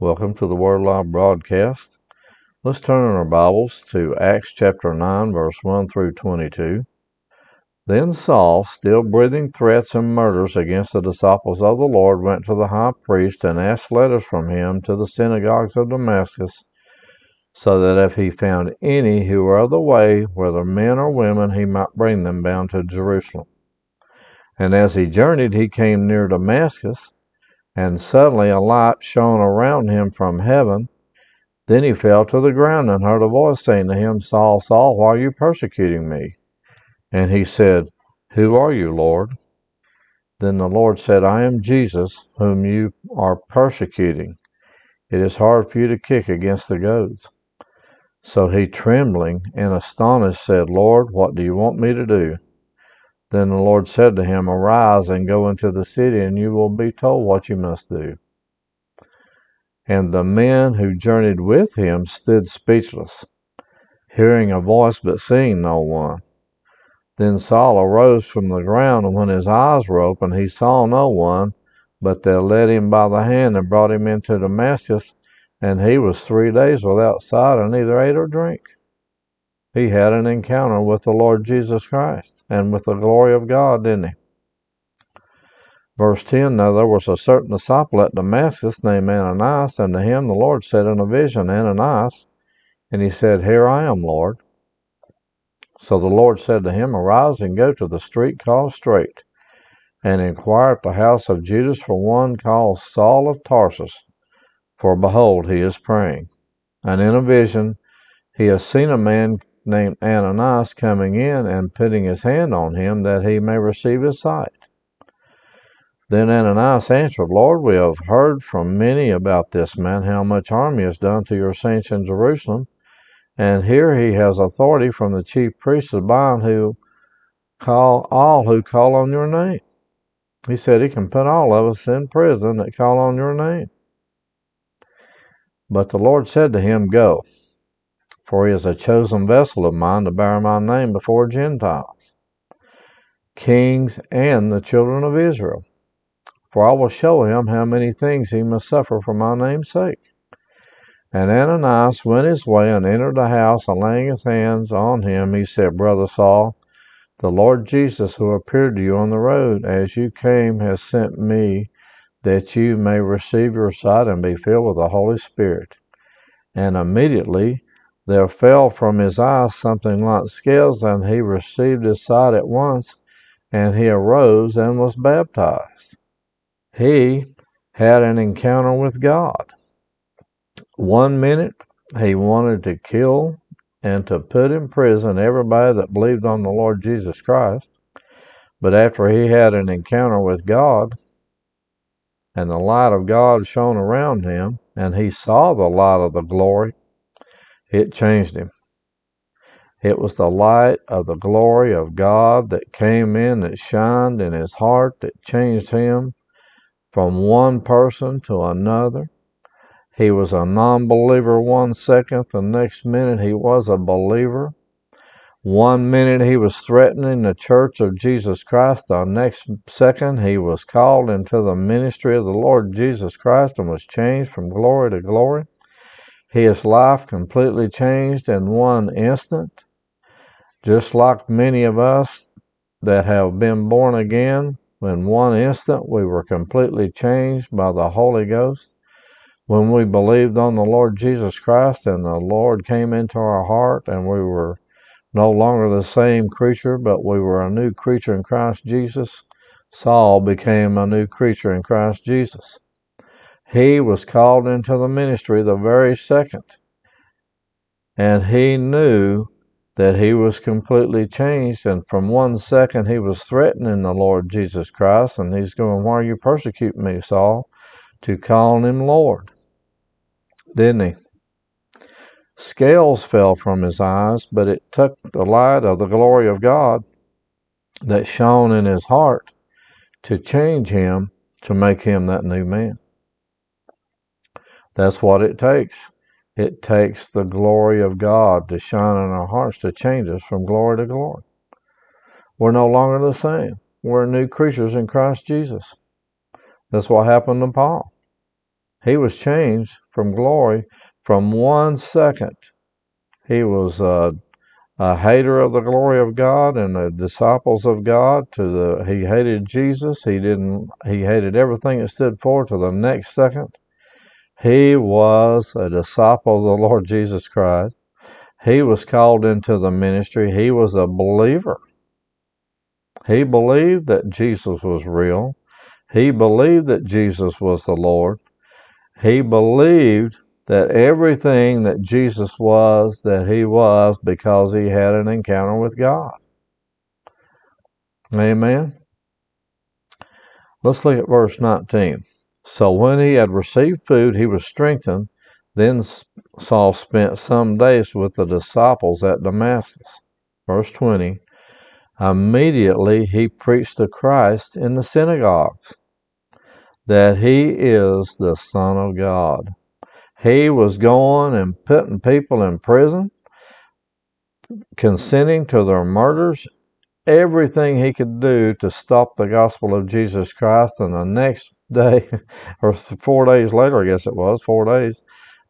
Welcome to the Word Alive broadcast. Let's turn in our Bibles to Acts chapter 9, verse 1 through 22. Then Saul, still breathing threats and murders against the disciples of the Lord, went to the high priest and asked letters from him to the synagogues of Damascus, so that if he found any who were of the way, whether men or women, he might bring them bound to Jerusalem. And as he journeyed, he came near Damascus and suddenly a light shone around him from heaven. Then he fell to the ground and heard a voice saying to him, Saul, Saul, why are you persecuting me? And he said, Who are you, Lord? Then the Lord said, I am Jesus, whom you are persecuting. It is hard for you to kick against the goads. So he, trembling and astonished, said, Lord, what do you want me to do? Then the Lord said to him, Arise and go into the city, and you will be told what you must do. And the men who journeyed with him stood speechless, hearing a voice but seeing no one. Then Saul arose from the ground, and when his eyes were opened, he saw no one, but they led him by the hand and brought him into Damascus, and he was three days without sight, and neither ate or drank he had an encounter with the Lord Jesus Christ and with the glory of God, didn't he? Verse 10 Now there was a certain disciple at Damascus named Ananias, and to him the Lord said in a vision, Ananias. And he said, Here I am, Lord. So the Lord said to him, Arise and go to the street called Straight, and inquire at the house of Judas for one called Saul of Tarsus, for behold, he is praying. And in a vision he has seen a man named Ananias coming in and putting his hand on him that he may receive his sight. Then Ananias answered, Lord, we have heard from many about this man, how much harm he has done to your saints in Jerusalem. And here he has authority from the chief priests of bind who call all who call on your name. He said he can put all of us in prison that call on your name. But the Lord said to him, Go for he is a chosen vessel of mine to bear my name before Gentiles, kings, and the children of Israel. For I will show him how many things he must suffer for my name's sake. And Ananias went his way and entered the house, and laying his hands on him, he said, Brother Saul, the Lord Jesus, who appeared to you on the road as you came, has sent me that you may receive your sight and be filled with the Holy Spirit. And immediately there fell from his eyes something like scales, and he received his sight at once, and he arose and was baptized. He had an encounter with God. One minute he wanted to kill and to put in prison everybody that believed on the Lord Jesus Christ. But after he had an encounter with God, and the light of God shone around him, and he saw the light of the glory it changed him. It was the light of the glory of God that came in, that shined in his heart, that changed him from one person to another. He was a non believer one second, the next minute he was a believer. One minute he was threatening the church of Jesus Christ, the next second he was called into the ministry of the Lord Jesus Christ and was changed from glory to glory. His life completely changed in one instant, just like many of us that have been born again. In one instant, we were completely changed by the Holy Ghost. When we believed on the Lord Jesus Christ and the Lord came into our heart and we were no longer the same creature, but we were a new creature in Christ Jesus, Saul became a new creature in Christ Jesus. He was called into the ministry the very second. And he knew that he was completely changed. And from one second, he was threatening the Lord Jesus Christ. And he's going, Why are you persecuting me, Saul? To call him Lord. didn't he? Scales fell from his eyes, but it took the light of the glory of God that shone in his heart to change him, to make him that new man. That's what it takes. It takes the glory of God to shine in our hearts to change us from glory to glory. We're no longer the same. We're new creatures in Christ Jesus. That's what happened to Paul. He was changed from glory from one second. He was a, a hater of the glory of God and the disciples of God. To the he hated Jesus. He didn't. He hated everything it stood for. To the next second, he was a disciple of the Lord Jesus Christ. He was called into the ministry. He was a believer. He believed that Jesus was real. He believed that Jesus was the Lord. He believed that everything that Jesus was, that he was because he had an encounter with God. Amen. Let's look at verse 19. So when he had received food, he was strengthened. Then Saul spent some days with the disciples at Damascus. Verse 20 Immediately he preached the Christ in the synagogues that he is the Son of God. He was going and putting people in prison, consenting to their murders, everything he could do to stop the gospel of Jesus Christ. And the next day, or four days later, I guess it was, four days,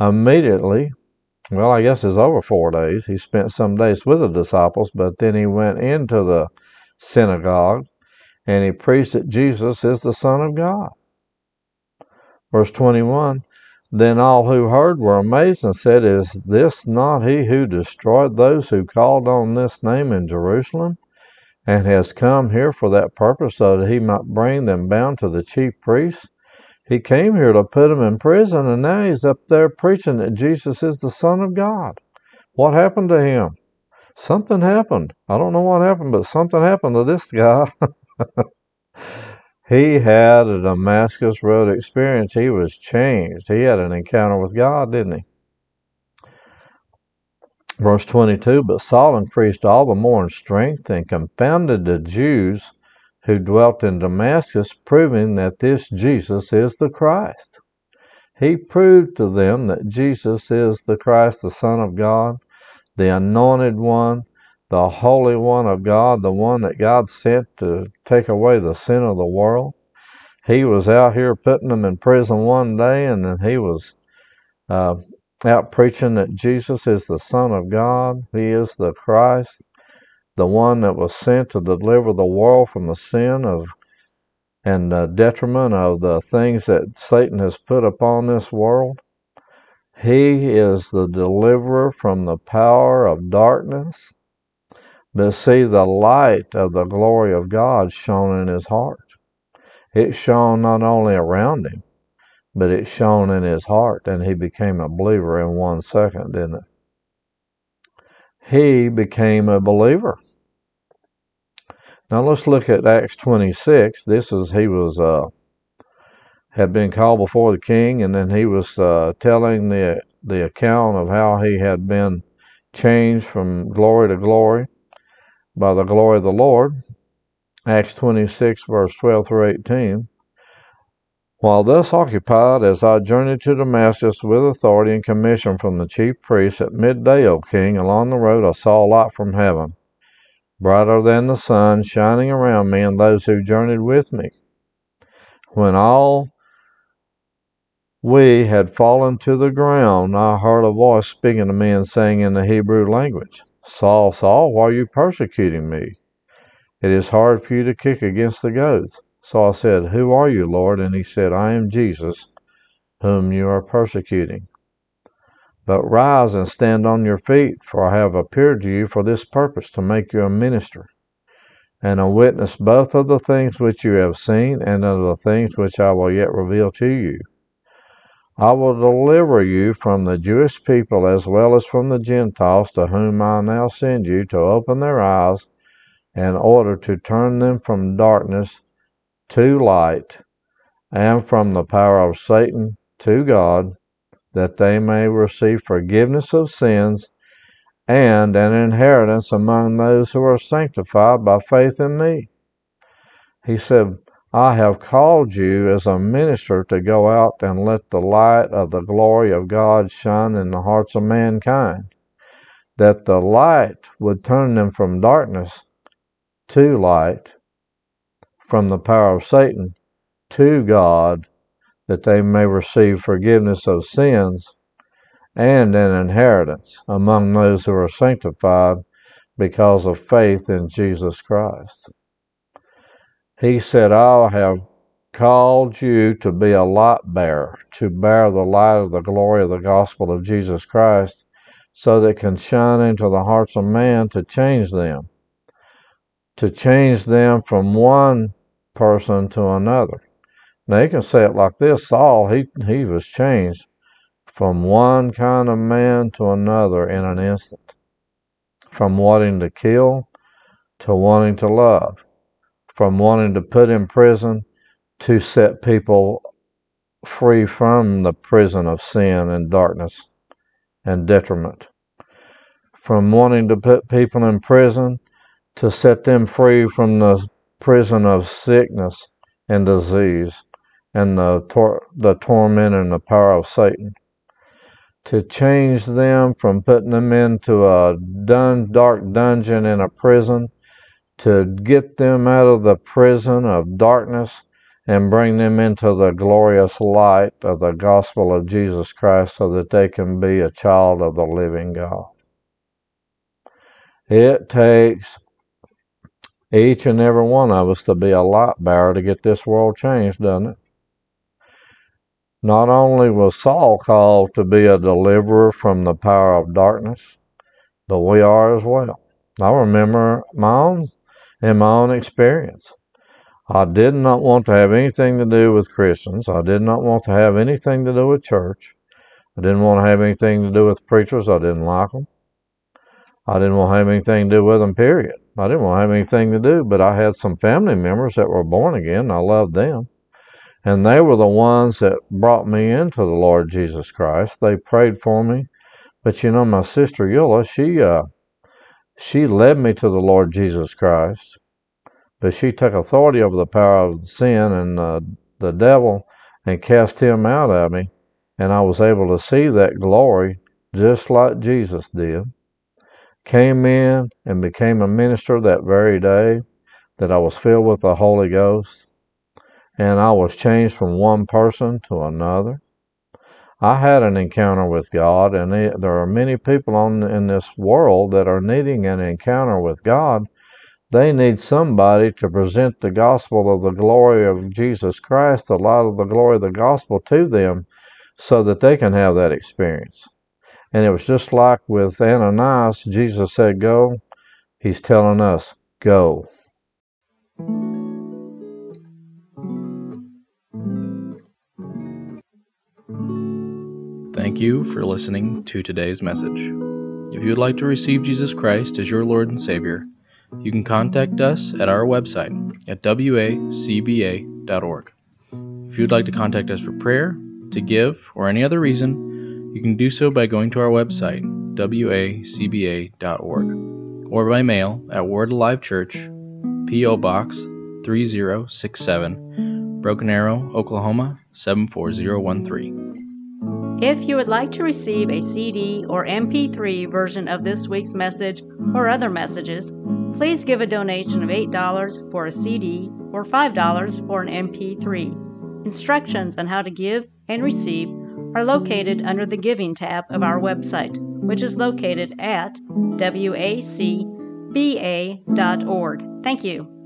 immediately, well, I guess it's over four days, he spent some days with the disciples, but then he went into the synagogue and he preached that Jesus is the Son of God. Verse 21 Then all who heard were amazed and said, Is this not he who destroyed those who called on this name in Jerusalem? And has come here for that purpose so that he might bring them bound to the chief priests. He came here to put them in prison, and now he's up there preaching that Jesus is the Son of God. What happened to him? Something happened. I don't know what happened, but something happened to this guy. he had a Damascus Road experience. He was changed. He had an encounter with God, didn't he? Verse 22 But Saul increased all the more in strength and confounded the Jews who dwelt in Damascus, proving that this Jesus is the Christ. He proved to them that Jesus is the Christ, the Son of God, the anointed one, the Holy One of God, the one that God sent to take away the sin of the world. He was out here putting them in prison one day, and then he was uh, out preaching that Jesus is the Son of God, He is the Christ, the one that was sent to deliver the world from the sin of and the detriment of the things that Satan has put upon this world. He is the deliverer from the power of darkness. But see, the light of the glory of God shone in his heart. It shone not only around him, but it shone in his heart and he became a believer in one second, didn't it? He became a believer. Now let's look at Acts 26. This is, he was, uh, had been called before the king, and then he was uh, telling the, the account of how he had been changed from glory to glory by the glory of the Lord. Acts 26, verse 12 through 18. While thus occupied, as I journeyed to Damascus with authority and commission from the chief priests, at midday, O king, along the road I saw a light from heaven, brighter than the sun, shining around me and those who journeyed with me. When all we had fallen to the ground, I heard a voice speaking to me and saying in the Hebrew language, Saul, Saul, why are you persecuting me? It is hard for you to kick against the goads. So I said, Who are you, Lord? And he said, I am Jesus, whom you are persecuting. But rise and stand on your feet, for I have appeared to you for this purpose, to make you a minister, and a witness both of the things which you have seen and of the things which I will yet reveal to you. I will deliver you from the Jewish people as well as from the Gentiles, to whom I now send you, to open their eyes, in order to turn them from darkness to light, and from the power of Satan to God, that they may receive forgiveness of sins and an inheritance among those who are sanctified by faith in me. He said, I have called you as a minister to go out and let the light of the glory of God shine in the hearts of mankind, that the light would turn them from darkness to light, from the power of Satan to God, that they may receive forgiveness of sins and an inheritance among those who are sanctified because of faith in Jesus Christ. He said, I have called you to be a light bearer, to bear the light of the glory of the gospel of Jesus Christ, so that it can shine into the hearts of man to change them, to change them from one person to another. Now you can say it like this Saul, he, he was changed from one kind of man to another in an instant, from wanting to kill to wanting to love from wanting to put in prison to set people free from the prison of sin and darkness and detriment. From wanting to put people in prison to set them free from the prison of sickness and disease and the, tor- the torment and the power of Satan. To change them from putting them into a dun- dark dungeon in a prison to get them out of the prison of darkness and bring them into the glorious light of the gospel of Jesus Christ so that they can be a child of the living God. It takes each and every one of us to be a light bearer to get this world changed, doesn't it? Not only was Saul called to be a deliverer from the power of darkness, but we are as well. I remember my own in my own experience. I did not want to have anything to do with Christians. I did not want to have anything to do with church. I didn't want to have anything to do with preachers. I didn't like them. I didn't want to have anything to do with them, period. I didn't want to have anything to do, but I had some family members that were born again. and I loved them. And they were the ones that brought me into the Lord Jesus Christ. They prayed for me. But you know, my sister Eula, she uh, she led me to the Lord Jesus Christ, but she took authority over the power of sin and uh, the devil and cast him out of me. And I was able to see that glory just like Jesus did. Came in and became a minister that very day that I was filled with the Holy Ghost. And I was changed from one person to another. I had an encounter with God, and there are many people on in this world that are needing an encounter with God. They need somebody to present the gospel of the glory of Jesus Christ, the light of the glory of the gospel to them, so that they can have that experience. And it was just like with Ananias, Jesus said, Go. He's telling us, Go. Thank you for listening to today's message. If you would like to receive Jesus Christ as your Lord and Savior, you can contact us at our website at wacba.org. If you would like to contact us for prayer, to give, or any other reason, you can do so by going to our website, wacba.org, or by mail at Word Alive Church, P.O. Box 3067, Broken Arrow, Oklahoma 74013. If you would like to receive a CD or MP3 version of this week's message or other messages, please give a donation of $8 for a CD or $5 for an MP3. Instructions on how to give and receive are located under the Giving tab of our website, which is located at wacba.org. Thank you.